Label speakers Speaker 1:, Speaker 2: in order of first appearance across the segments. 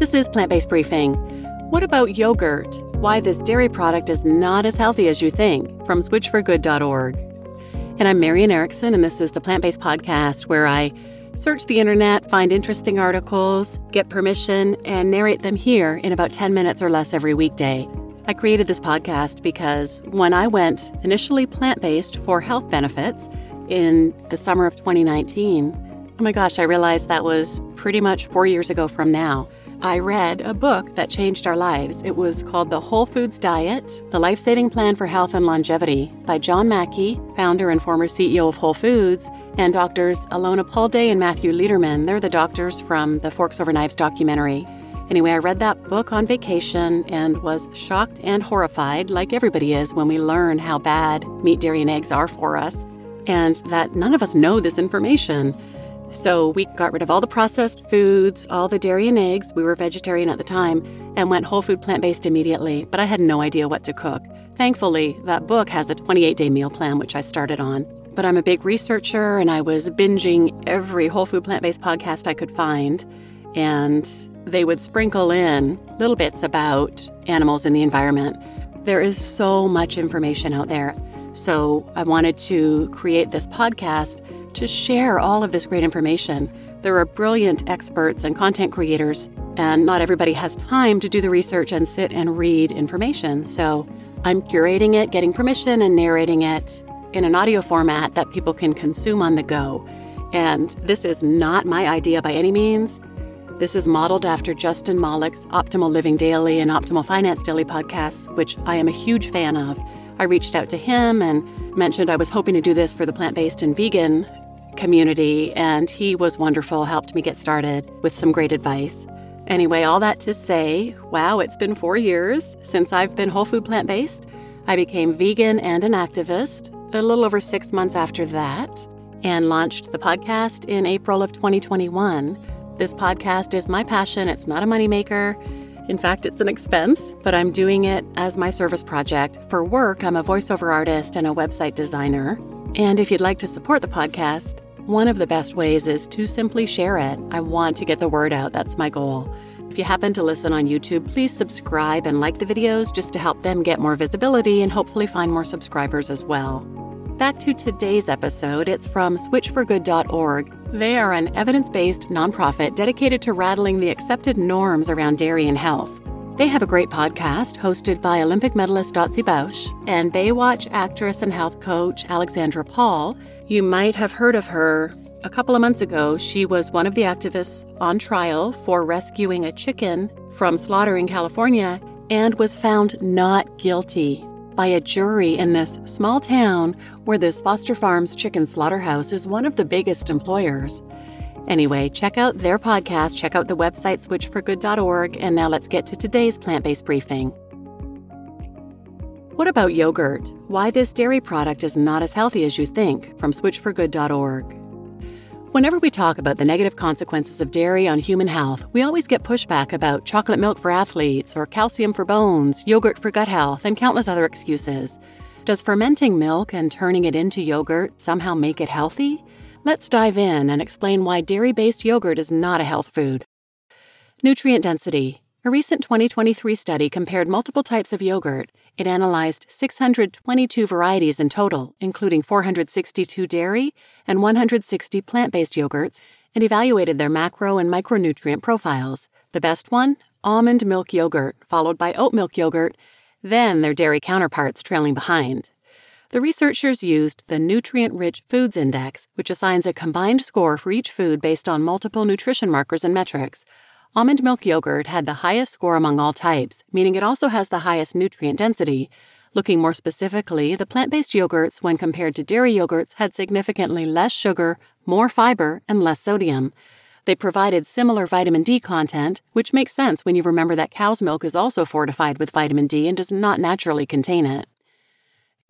Speaker 1: This is Plant Based Briefing. What about yogurt? Why this dairy product is not as healthy as you think from switchforgood.org. And I'm Marian Erickson, and this is the Plant Based Podcast where I search the internet, find interesting articles, get permission, and narrate them here in about 10 minutes or less every weekday. I created this podcast because when I went initially plant based for health benefits in the summer of 2019, oh my gosh, I realized that was pretty much four years ago from now. I read a book that changed our lives. It was called The Whole Foods Diet The Life Saving Plan for Health and Longevity by John Mackey, founder and former CEO of Whole Foods, and doctors Alona Pulde and Matthew Lederman. They're the doctors from the Forks Over Knives documentary. Anyway, I read that book on vacation and was shocked and horrified, like everybody is when we learn how bad meat, dairy, and eggs are for us, and that none of us know this information. So we got rid of all the processed foods, all the dairy and eggs. We were vegetarian at the time and went whole food plant based immediately, but I had no idea what to cook. Thankfully, that book has a 28 day meal plan, which I started on. But I'm a big researcher and I was binging every whole food plant based podcast I could find. And they would sprinkle in little bits about animals in the environment. There is so much information out there. So I wanted to create this podcast to share all of this great information. There are brilliant experts and content creators, and not everybody has time to do the research and sit and read information. So I'm curating it, getting permission, and narrating it in an audio format that people can consume on the go. And this is not my idea by any means. This is modeled after Justin Malik Optimal Living Daily and Optimal Finance Daily podcasts, which I am a huge fan of. I reached out to him and mentioned I was hoping to do this for the plant based and vegan community, and he was wonderful, helped me get started with some great advice. Anyway, all that to say, wow, it's been four years since I've been whole food plant based. I became vegan and an activist a little over six months after that and launched the podcast in April of 2021. This podcast is my passion, it's not a moneymaker. In fact, it's an expense, but I'm doing it as my service project. For work, I'm a voiceover artist and a website designer. And if you'd like to support the podcast, one of the best ways is to simply share it. I want to get the word out. That's my goal. If you happen to listen on YouTube, please subscribe and like the videos just to help them get more visibility and hopefully find more subscribers as well. Back to today's episode, it's from switchforgood.org. They are an evidence based nonprofit dedicated to rattling the accepted norms around dairy and health. They have a great podcast hosted by Olympic medalist Dotsie Bausch and Baywatch actress and health coach Alexandra Paul, you might have heard of her. A couple of months ago, she was one of the activists on trial for rescuing a chicken from slaughter in California and was found not guilty by a jury in this small town where this Foster Farms chicken slaughterhouse is one of the biggest employers. Anyway, check out their podcast, check out the website switchforgood.org, and now let's get to today's plant based briefing. What about yogurt? Why this dairy product is not as healthy as you think from switchforgood.org. Whenever we talk about the negative consequences of dairy on human health, we always get pushback about chocolate milk for athletes or calcium for bones, yogurt for gut health, and countless other excuses. Does fermenting milk and turning it into yogurt somehow make it healthy? Let's dive in and explain why dairy based yogurt is not a health food. Nutrient density. A recent 2023 study compared multiple types of yogurt. It analyzed 622 varieties in total, including 462 dairy and 160 plant based yogurts, and evaluated their macro and micronutrient profiles. The best one? Almond milk yogurt, followed by oat milk yogurt, then their dairy counterparts trailing behind. The researchers used the Nutrient Rich Foods Index, which assigns a combined score for each food based on multiple nutrition markers and metrics. Almond milk yogurt had the highest score among all types, meaning it also has the highest nutrient density. Looking more specifically, the plant based yogurts, when compared to dairy yogurts, had significantly less sugar, more fiber, and less sodium. They provided similar vitamin D content, which makes sense when you remember that cow's milk is also fortified with vitamin D and does not naturally contain it.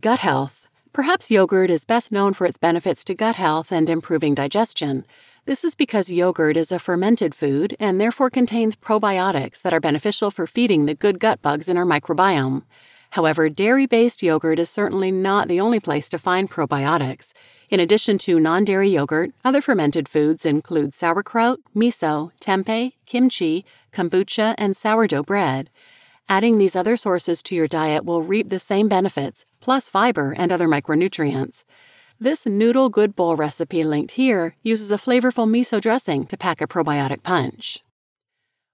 Speaker 1: Gut health. Perhaps yogurt is best known for its benefits to gut health and improving digestion. This is because yogurt is a fermented food and therefore contains probiotics that are beneficial for feeding the good gut bugs in our microbiome. However, dairy based yogurt is certainly not the only place to find probiotics. In addition to non dairy yogurt, other fermented foods include sauerkraut, miso, tempeh, kimchi, kombucha, and sourdough bread. Adding these other sources to your diet will reap the same benefits, plus fiber and other micronutrients. This noodle good bowl recipe linked here uses a flavorful miso dressing to pack a probiotic punch.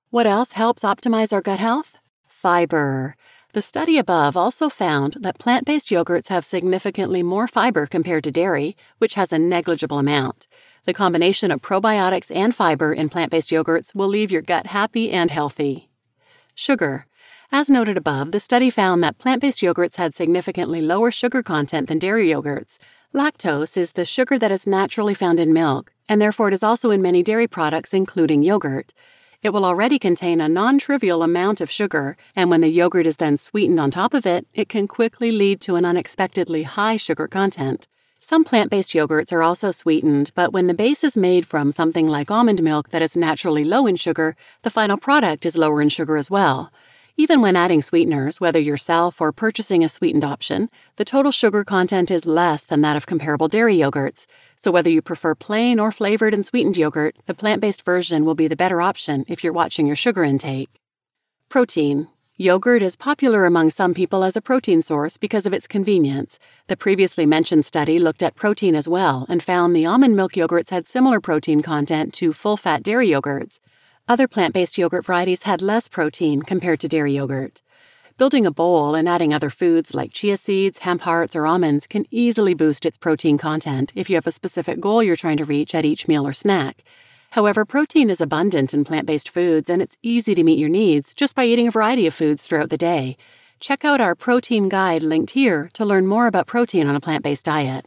Speaker 1: What else helps optimize our gut health? Fiber. The study above also found that plant based yogurts have significantly more fiber compared to dairy, which has a negligible amount. The combination of probiotics and fiber in plant based yogurts will leave your gut happy and healthy. Sugar. As noted above, the study found that plant based yogurts had significantly lower sugar content than dairy yogurts. Lactose is the sugar that is naturally found in milk, and therefore it is also in many dairy products, including yogurt. It will already contain a non trivial amount of sugar, and when the yogurt is then sweetened on top of it, it can quickly lead to an unexpectedly high sugar content. Some plant based yogurts are also sweetened, but when the base is made from something like almond milk that is naturally low in sugar, the final product is lower in sugar as well. Even when adding sweeteners, whether yourself or purchasing a sweetened option, the total sugar content is less than that of comparable dairy yogurts. So whether you prefer plain or flavored and sweetened yogurt, the plant based version will be the better option if you're watching your sugar intake. Protein. Yogurt is popular among some people as a protein source because of its convenience. The previously mentioned study looked at protein as well and found the almond milk yogurts had similar protein content to full fat dairy yogurts. Other plant based yogurt varieties had less protein compared to dairy yogurt. Building a bowl and adding other foods like chia seeds, hemp hearts, or almonds can easily boost its protein content if you have a specific goal you're trying to reach at each meal or snack. However, protein is abundant in plant based foods and it's easy to meet your needs just by eating a variety of foods throughout the day. Check out our protein guide linked here to learn more about protein on a plant based diet.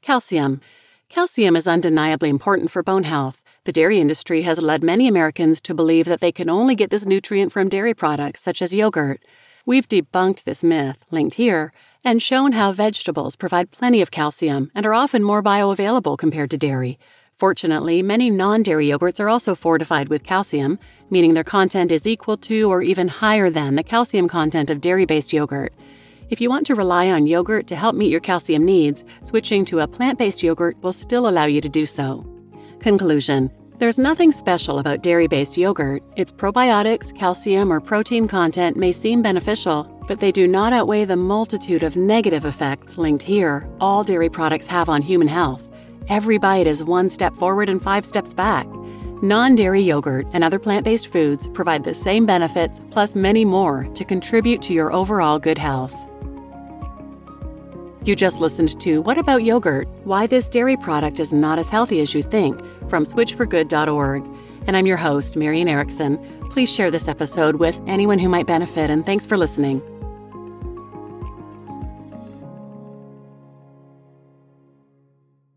Speaker 1: Calcium. Calcium is undeniably important for bone health. The dairy industry has led many Americans to believe that they can only get this nutrient from dairy products such as yogurt. We've debunked this myth, linked here, and shown how vegetables provide plenty of calcium and are often more bioavailable compared to dairy. Fortunately, many non dairy yogurts are also fortified with calcium, meaning their content is equal to or even higher than the calcium content of dairy based yogurt. If you want to rely on yogurt to help meet your calcium needs, switching to a plant based yogurt will still allow you to do so. Conclusion There's nothing special about dairy based yogurt. Its probiotics, calcium, or protein content may seem beneficial, but they do not outweigh the multitude of negative effects linked here all dairy products have on human health. Every bite is one step forward and five steps back. Non dairy yogurt and other plant based foods provide the same benefits, plus many more, to contribute to your overall good health. You just listened to What About Yogurt? Why This Dairy Product is Not as Healthy as You Think from switchforgood.org. And I'm your host, Marian Erickson. Please share this episode with anyone who might benefit, and thanks for listening.